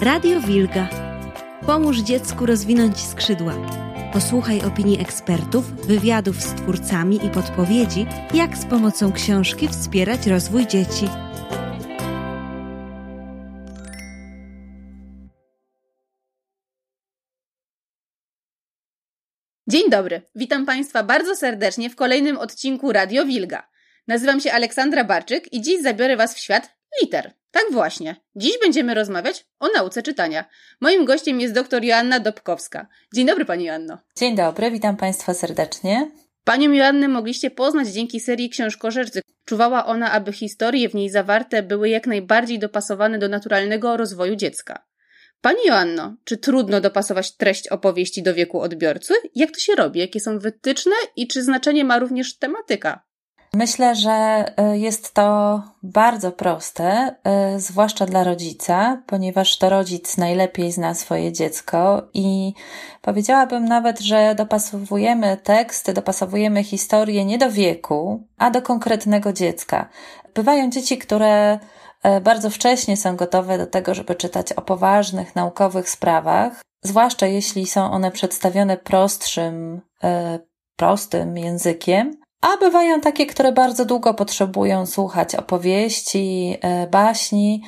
Radio Wilga. Pomóż dziecku rozwinąć skrzydła. Posłuchaj opinii ekspertów, wywiadów z twórcami i podpowiedzi, jak z pomocą książki wspierać rozwój dzieci. Dzień dobry, witam Państwa bardzo serdecznie w kolejnym odcinku Radio Wilga. Nazywam się Aleksandra Barczyk i dziś zabiorę Was w świat liter. Tak właśnie. Dziś będziemy rozmawiać o nauce czytania. Moim gościem jest dr Joanna Dobkowska. Dzień dobry Pani Joanno. Dzień dobry, witam Państwa serdecznie. Panią Joannę mogliście poznać dzięki serii Książkożercy. Czuwała ona, aby historie w niej zawarte były jak najbardziej dopasowane do naturalnego rozwoju dziecka. Pani Joanno, czy trudno dopasować treść opowieści do wieku odbiorcy? Jak to się robi? Jakie są wytyczne i czy znaczenie ma również tematyka? Myślę, że y, jest to bardzo proste, y, zwłaszcza dla rodzica, ponieważ to rodzic najlepiej zna swoje dziecko i powiedziałabym nawet, że dopasowujemy teksty, dopasowujemy historię nie do wieku, a do konkretnego dziecka. Bywają dzieci, które y, bardzo wcześnie są gotowe do tego, żeby czytać o poważnych, naukowych sprawach, zwłaszcza jeśli są one przedstawione prostszym, prostym językiem. A bywają takie, które bardzo długo potrzebują słuchać opowieści, e, baśni.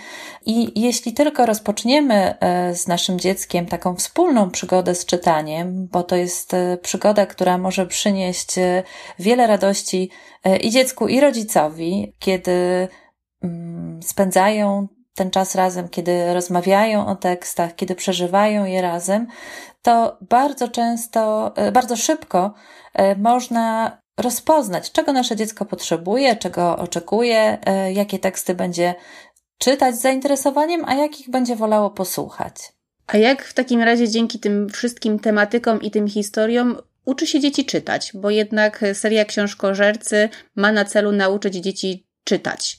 I jeśli tylko rozpoczniemy e, z naszym dzieckiem taką wspólną przygodę z czytaniem, bo to jest e, przygoda, która może przynieść wiele radości i dziecku, i rodzicowi, kiedy mm, spędzają ten czas razem, kiedy rozmawiają o tekstach, kiedy przeżywają je razem, to bardzo często, bardzo szybko można rozpoznać, czego nasze dziecko potrzebuje, czego oczekuje, e, jakie teksty będzie czytać z zainteresowaniem, a jakich będzie wolało posłuchać. A jak w takim razie dzięki tym wszystkim tematykom i tym historiom uczy się dzieci czytać? Bo jednak seria książkożercy ma na celu nauczyć dzieci czytać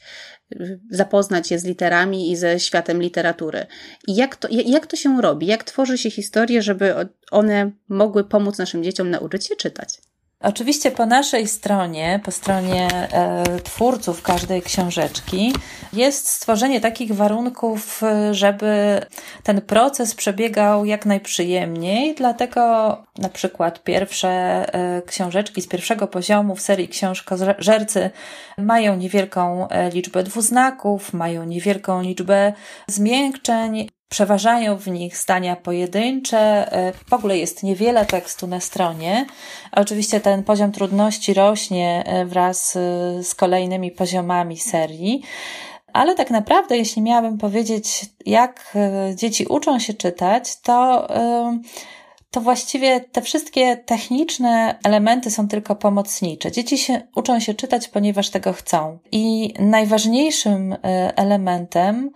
zapoznać je z literami i ze światem literatury. I jak to, jak to się robi? Jak tworzy się historie, żeby one mogły pomóc naszym dzieciom nauczyć się czytać? Oczywiście po naszej stronie, po stronie e, twórców każdej książeczki, jest stworzenie takich warunków, żeby ten proces przebiegał jak najprzyjemniej. Dlatego na przykład pierwsze e, książeczki z pierwszego poziomu w serii Książkożercy mają niewielką e, liczbę dwuznaków, mają niewielką liczbę zmiękczeń, Przeważają w nich zdania pojedyncze, e, w ogóle jest niewiele tekstu na stronie. Oczywiście ten poziom trudności rośnie e, wraz e, z kolejnymi poziomami serii. Ale tak naprawdę, jeśli miałabym powiedzieć, jak dzieci uczą się czytać, to to właściwie te wszystkie techniczne elementy są tylko pomocnicze. Dzieci się, uczą się czytać, ponieważ tego chcą. I najważniejszym elementem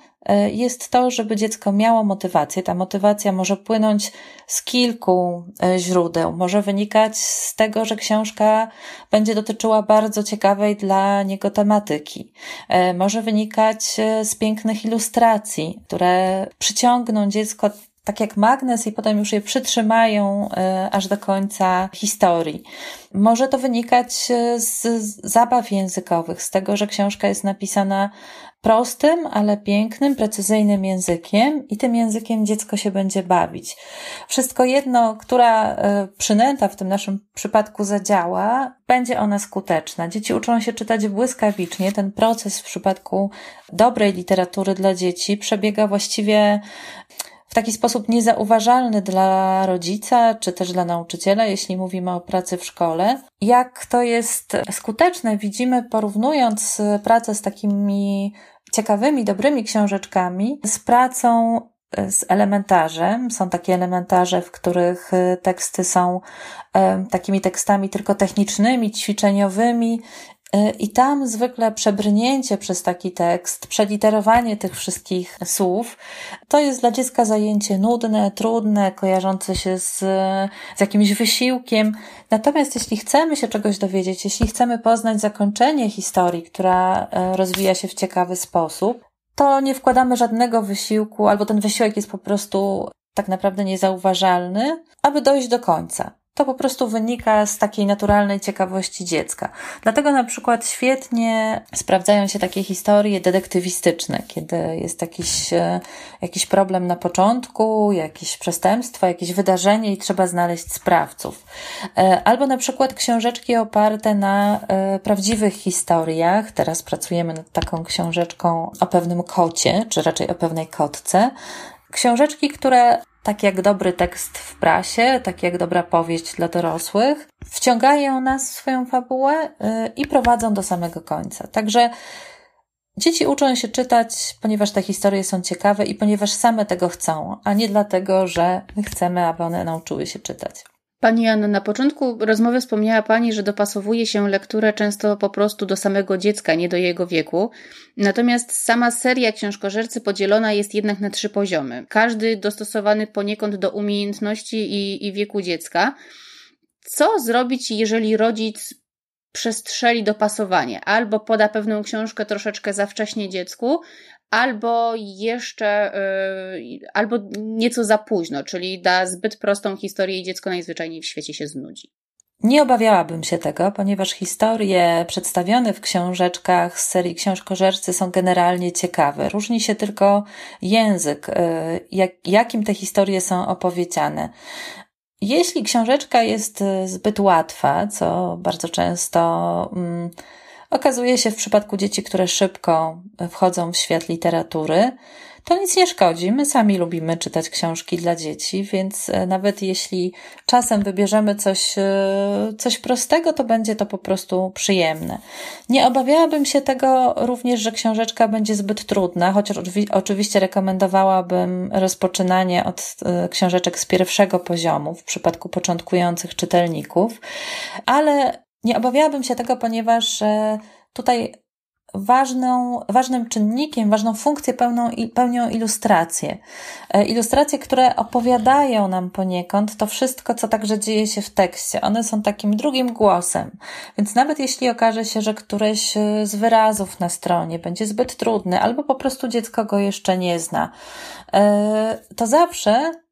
jest to, żeby dziecko miało motywację. Ta motywacja może płynąć z kilku e, źródeł. Może wynikać z tego, że książka będzie dotyczyła bardzo ciekawej dla niego tematyki. Może wynikać z pięknych ilustracji, które przyciągną dziecko tak jak magnes i potem już je przytrzymają e, aż do końca historii. Może to wynikać e, z zabaw językowych, z tego, że książka jest napisana prostym, ale pięknym, precyzyjnym językiem i tym językiem dziecko się będzie bawić. Wszystko jedno, która e, przynęta w tym naszym przypadku zadziała, będzie ona skuteczna. Dzieci uczą się czytać błyskawicznie. Ten proces w przypadku dobrej literatury dla dzieci przebiega właściwie w taki sposób niezauważalny dla rodzica czy też dla nauczyciela, jeśli mówimy o pracy w szkole. Jak to jest skuteczne, widzimy porównując pracę z takimi ciekawymi, dobrymi książeczkami z pracą z elementarzem. Są takie elementarze, w których teksty są takimi tekstami tylko technicznymi, ćwiczeniowymi E, I tam zwykle przebrnięcie przez taki tekst, przeliterowanie tych wszystkich słów, to jest dla dziecka zajęcie nudne, trudne, kojarzące się z, z jakimś wysiłkiem. Natomiast jeśli chcemy się czegoś dowiedzieć, jeśli chcemy poznać zakończenie historii, która e, rozwija się w ciekawy sposób, to nie wkładamy żadnego wysiłku, albo ten wysiłek jest po prostu tak naprawdę niezauważalny, aby dojść do końca. To po prostu wynika z takiej naturalnej ciekawości dziecka. Dlatego na przykład świetnie sprawdzają się takie historie detektywistyczne, kiedy jest jakiś, e, jakiś problem na początku, jakieś przestępstwo, jakieś wydarzenie i trzeba znaleźć sprawców. E, albo na przykład książeczki oparte na e, prawdziwych historiach. Teraz pracujemy nad taką książeczką o pewnym kocie, czy raczej o pewnej kotce. Książeczki, które tak jak dobry tekst w prasie, tak jak dobra powieść dla dorosłych, wciągają nas w swoją fabułę y, i prowadzą do samego końca. Także dzieci uczą się czytać, ponieważ te historie są ciekawe i ponieważ same tego chcą, a nie dlatego, że my chcemy, aby one nauczyły się czytać. Pani Anna, na początku rozmowy wspomniała Pani, że dopasowuje się lekturę często po prostu do samego dziecka, nie do jego wieku. Natomiast sama seria książkożercy podzielona jest jednak na trzy poziomy. Każdy dostosowany poniekąd do umiejętności i, i wieku dziecka. Co zrobić, jeżeli rodzic przestrzeli dopasowanie? Albo poda pewną książkę troszeczkę za wcześnie dziecku, albo jeszcze, yy, albo nieco za późno, czyli da zbyt prostą historię i dziecko najzwyczajniej w świecie się znudzi. Nie obawiałabym się tego, ponieważ historie przedstawione w książeczkach z serii Książkożercy są generalnie ciekawe. Różni się tylko język, y, jak, jakim te historie są opowiedziane. Jeśli książeczka jest y, zbyt łatwa, co bardzo często. Mm, Okazuje się w przypadku dzieci, które szybko wchodzą w świat literatury, to nic nie szkodzi. My sami lubimy czytać książki dla dzieci, więc e, nawet jeśli czasem wybierzemy coś, e, coś prostego, to będzie to po prostu przyjemne. Nie obawiałabym się tego również, że książeczka będzie zbyt trudna, chociaż oczywiście rekomendowałabym rozpoczynanie od e, książeczek z pierwszego poziomu w przypadku początkujących czytelników, ale nie obawiałabym się tego, ponieważ e, tutaj ważną, ważnym czynnikiem, ważną funkcję pełną, pełnią ilustracje. E, ilustracje, które opowiadają nam poniekąd to wszystko, co także dzieje się w tekście. One są takim drugim głosem. Więc nawet jeśli okaże się, że któreś e, z wyrazów na stronie będzie zbyt trudny, albo po prostu dziecko go jeszcze nie zna, to zawsze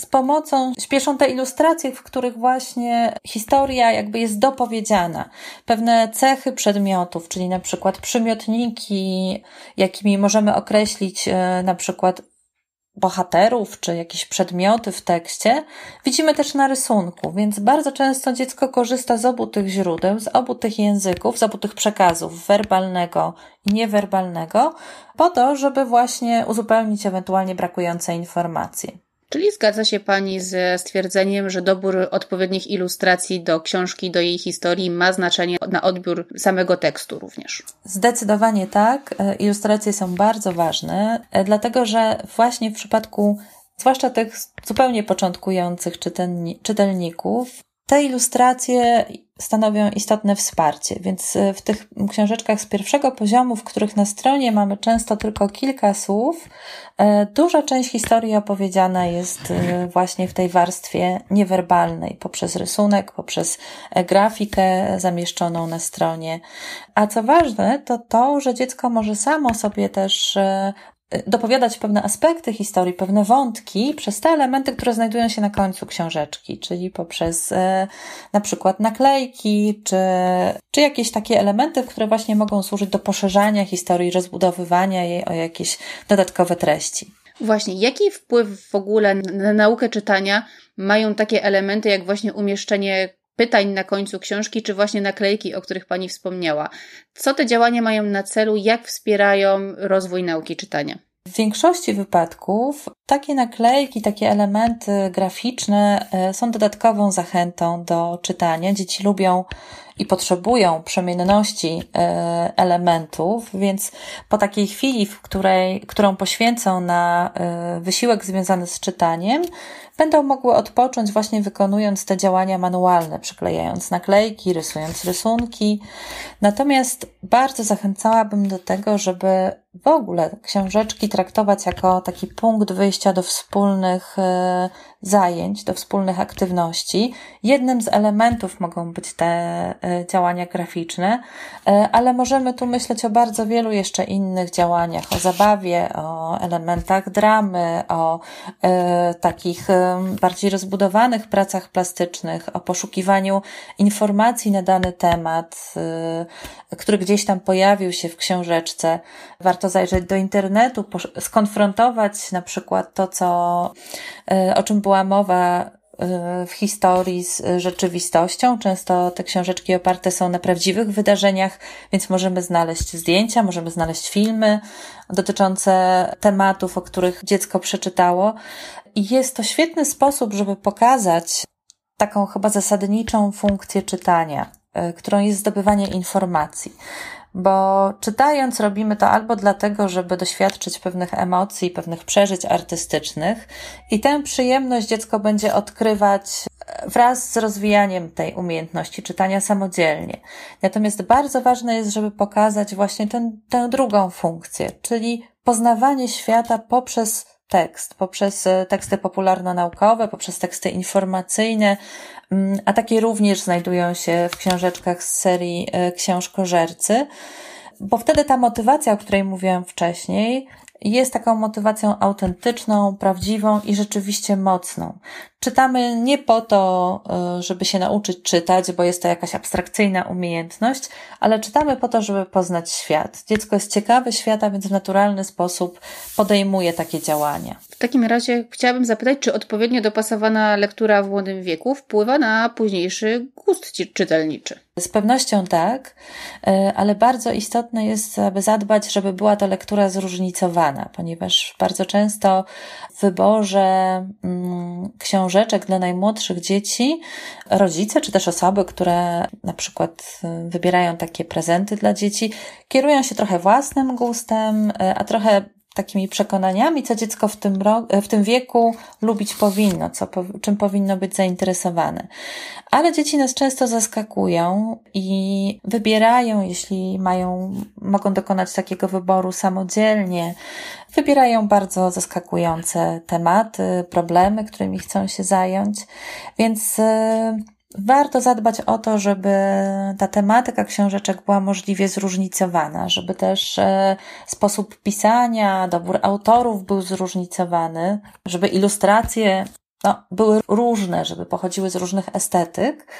z pomocą śpieszą te ilustracje, w których właśnie historia jakby jest dopowiedziana. Pewne cechy przedmiotów, czyli na przykład przymiotniki, jakimi możemy określić e, na przykład bohaterów czy jakieś przedmioty w tekście, widzimy też na rysunku, więc bardzo często dziecko korzysta z obu tych źródeł, z obu tych języków, z obu tych przekazów, werbalnego i niewerbalnego, po to, żeby właśnie uzupełnić ewentualnie brakujące informacje. Czyli zgadza się Pani ze stwierdzeniem, że dobór odpowiednich ilustracji do książki, do jej historii ma znaczenie na odbiór samego tekstu również? Zdecydowanie tak. E, ilustracje są bardzo ważne, e, dlatego że właśnie w przypadku zwłaszcza tych zupełnie początkujących czytelników, te ilustracje stanowią istotne wsparcie, więc e, w tych książeczkach z pierwszego poziomu, w których na stronie mamy często tylko kilka słów, e, duża część historii opowiedziana jest e, właśnie w tej warstwie niewerbalnej, poprzez rysunek, poprzez grafikę zamieszczoną na stronie. A co ważne, to to, że dziecko może samo sobie też dopowiadać pewne aspekty historii, pewne wątki przez te elementy, które znajdują się na końcu książeczki, czyli poprzez e, na przykład naklejki, czy, czy jakieś takie elementy, które właśnie mogą służyć do poszerzania historii, rozbudowywania jej o jakieś dodatkowe treści. Właśnie, jaki wpływ w ogóle na naukę czytania mają takie elementy, jak właśnie umieszczenie pytań na końcu książki, czy właśnie naklejki, o których Pani wspomniała. Co te działania mają na celu, jak wspierają rozwój nauki czytania? W większości wypadków takie naklejki, takie elementy graficzne e, są dodatkową zachętą do czytania. Dzieci lubią i potrzebują przemienności e, elementów, więc po takiej chwili, w której, którą poświęcą na e, wysiłek związany z czytaniem, będą mogły odpocząć właśnie wykonując te działania manualne, przyklejając naklejki, rysując rysunki. Natomiast bardzo zachęcałabym do tego, żeby w ogóle książeczki traktować jako taki punkt wyjścia do wspólnych e, zajęć, do wspólnych aktywności. Jednym z elementów mogą być te e, działania graficzne, e, ale możemy tu myśleć o bardzo wielu jeszcze innych działaniach, o zabawie, o elementach dramy, o takich bardziej rozbudowanych pracach plastycznych, o poszukiwaniu informacji na dany temat, który gdzieś tam pojawił się w książeczce. Warto zajrzeć do internetu, skonfrontować na przykład to, co, o czym była mowa y, w historii z rzeczywistością. Często te książeczki oparte są na prawdziwych wydarzeniach, więc możemy znaleźć zdjęcia, możemy znaleźć filmy dotyczące tematów, o których dziecko przeczytało. I jest to świetny sposób, żeby pokazać taką chyba zasadniczą funkcję czytania, y, którą jest zdobywanie informacji bo czytając robimy to albo dlatego, żeby doświadczyć pewnych emocji, pewnych przeżyć artystycznych i tę przyjemność dziecko będzie odkrywać wraz z rozwijaniem tej umiejętności czytania samodzielnie. Natomiast bardzo ważne jest, żeby pokazać właśnie ten, tę drugą funkcję, czyli poznawanie świata poprzez tekst, poprzez e, teksty popularno-naukowe, poprzez teksty informacyjne, mm, a takie również znajdują się w książeczkach z serii e, Książkożercy, bo wtedy ta motywacja, o której mówiłam wcześniej, jest taką motywacją autentyczną, prawdziwą i rzeczywiście mocną. Czytamy nie po to, e, żeby się nauczyć czytać, bo jest to jakaś abstrakcyjna umiejętność, ale czytamy po to, żeby poznać świat. Dziecko jest ciekawe świata, więc w naturalny sposób podejmuje takie działania. W takim razie chciałabym zapytać, czy odpowiednio dopasowana lektura w młodym wieku wpływa na późniejszy gust czytelniczy? Z pewnością tak, e, ale bardzo istotne jest, aby zadbać, żeby była to lektura zróżnicowana, ponieważ bardzo często w wyborze mm, książeczek dla najmłodszych dzieci rodzice, czy też osoby, które na przykład e, wybierają takie prezenty dla dzieci, kierują się trochę własnym gustem, e, a trochę takimi przekonaniami, co dziecko w tym, w tym wieku lubić powinno, co, czym powinno być zainteresowane. Ale dzieci nas często zaskakują i wybierają, jeśli mają, mogą dokonać takiego wyboru samodzielnie, wybierają bardzo zaskakujące tematy, problemy, którymi chcą się zająć, więc e, Warto zadbać o to, żeby ta tematyka książeczek była możliwie zróżnicowana, żeby też e, sposób pisania, dobór autorów był zróżnicowany, żeby ilustracje no, były różne, żeby pochodziły z różnych estetyk,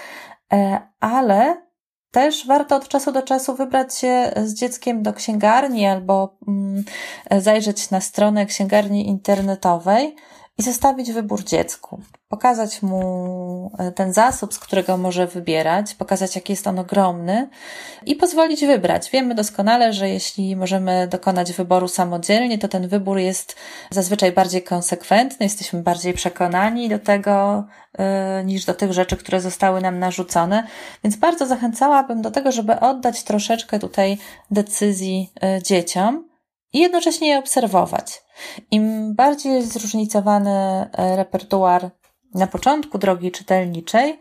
e, ale też warto od czasu do czasu wybrać się z dzieckiem do księgarni albo mm, zajrzeć na stronę księgarni internetowej i zostawić wybór dziecku. Pokazać mu e, ten zasób, z którego może wybierać, pokazać, jaki jest on ogromny i pozwolić wybrać. Wiemy doskonale, że jeśli możemy dokonać wyboru samodzielnie, to ten wybór jest zazwyczaj bardziej konsekwentny, jesteśmy bardziej przekonani do tego, yy, niż do tych rzeczy, które zostały nam narzucone. Więc bardzo zachęcałabym do tego, żeby oddać troszeczkę tutaj decyzji yy, dzieciom i jednocześnie je obserwować. Im bardziej zróżnicowany e, repertuar na początku drogi czytelniczej,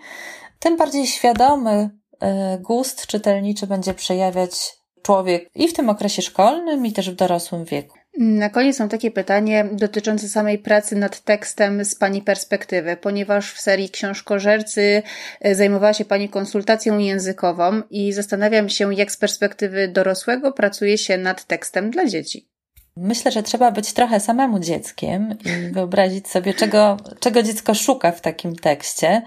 tym bardziej świadomy e, gust czytelniczy będzie przejawiać człowiek i w tym okresie szkolnym, i też w dorosłym wieku. Na koniec mam takie pytanie dotyczące samej pracy nad tekstem z Pani perspektywy, ponieważ w serii Książkożercy e, zajmowała się Pani konsultacją językową i zastanawiam się, jak z perspektywy dorosłego pracuje się nad tekstem dla dzieci. Myślę, że trzeba być trochę samemu dzieckiem i wyobrazić sobie, czego, czego dziecko szuka w takim tekście.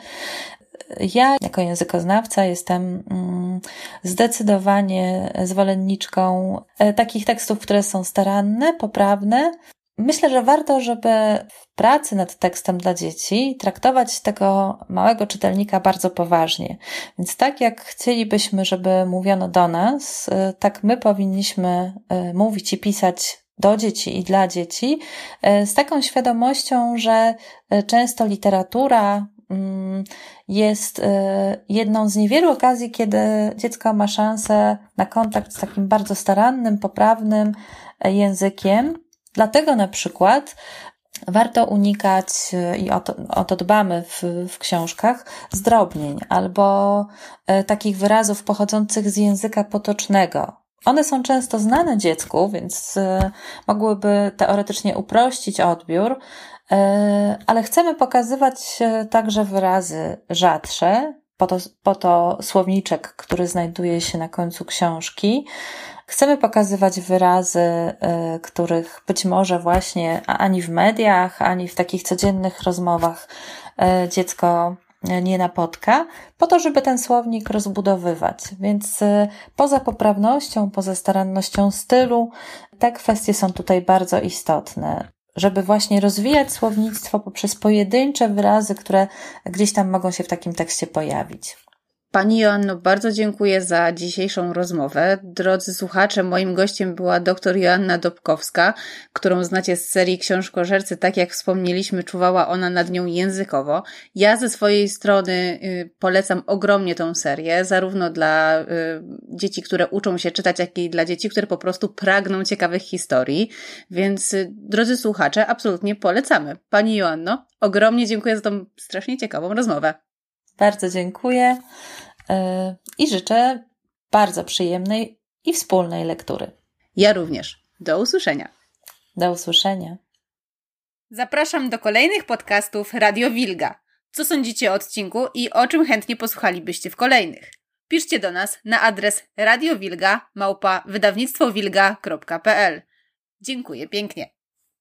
Ja, jako językoznawca, jestem mm, zdecydowanie zwolenniczką e, takich tekstów, które są staranne, poprawne. Myślę, że warto, żeby w pracy nad tekstem dla dzieci traktować tego małego czytelnika bardzo poważnie. Więc tak jak chcielibyśmy, żeby mówiono do nas, e, tak my powinniśmy e, mówić i pisać do dzieci i dla dzieci, z taką świadomością, że często literatura, Mm, jest y, jedną z niewielu okazji, kiedy dziecko ma szansę na kontakt z takim bardzo starannym, poprawnym e, językiem. Dlatego na przykład warto unikać, i o to, o to dbamy w, w książkach, zdrobnień albo e, takich wyrazów pochodzących z języka potocznego, One są często znane dziecku, więc y, mogłyby teoretycznie uprościć odbiór, y, ale chcemy pokazywać także wyrazy rzadsze, po to, po to słowniczek, który znajduje się na końcu książki. Chcemy pokazywać wyrazy, y, których być może właśnie ani w mediach, ani w takich codziennych rozmowach dziecko nie napotka, po to, żeby ten słownik rozbudowywać. Więc y, poza poprawnością, poza starannością stylu, te kwestie są tutaj bardzo istotne. Żeby właśnie rozwijać słownictwo poprzez pojedyncze wyrazy, które gdzieś tam mogą się w takim tekście pojawić. Pani Joanno, bardzo dziękuję za dzisiejszą rozmowę. Drodzy słuchacze, moim gościem była dr Joanna Dobkowska, którą znacie z serii Książkożercy. Tak jak wspomnieliśmy, czuwała ona nad nią językowo. Ja ze swojej strony y, polecam ogromnie tą serię, zarówno dla y, dzieci, które uczą się czytać, jak i dla dzieci, które po prostu pragną ciekawych historii. Więc, y, drodzy słuchacze, absolutnie polecamy. Pani Joanno, ogromnie dziękuję za tą strasznie ciekawą rozmowę. Bardzo dziękuję i życzę bardzo przyjemnej i wspólnej lektury. Ja również. Do usłyszenia. Do usłyszenia. Zapraszam do kolejnych podcastów Radio Wilga. Co sądzicie o odcinku i o czym chętnie posłuchalibyście w kolejnych? Piszcie do nas na adres radiowilga małpa wydawnictwowilga.pl. Dziękuję pięknie.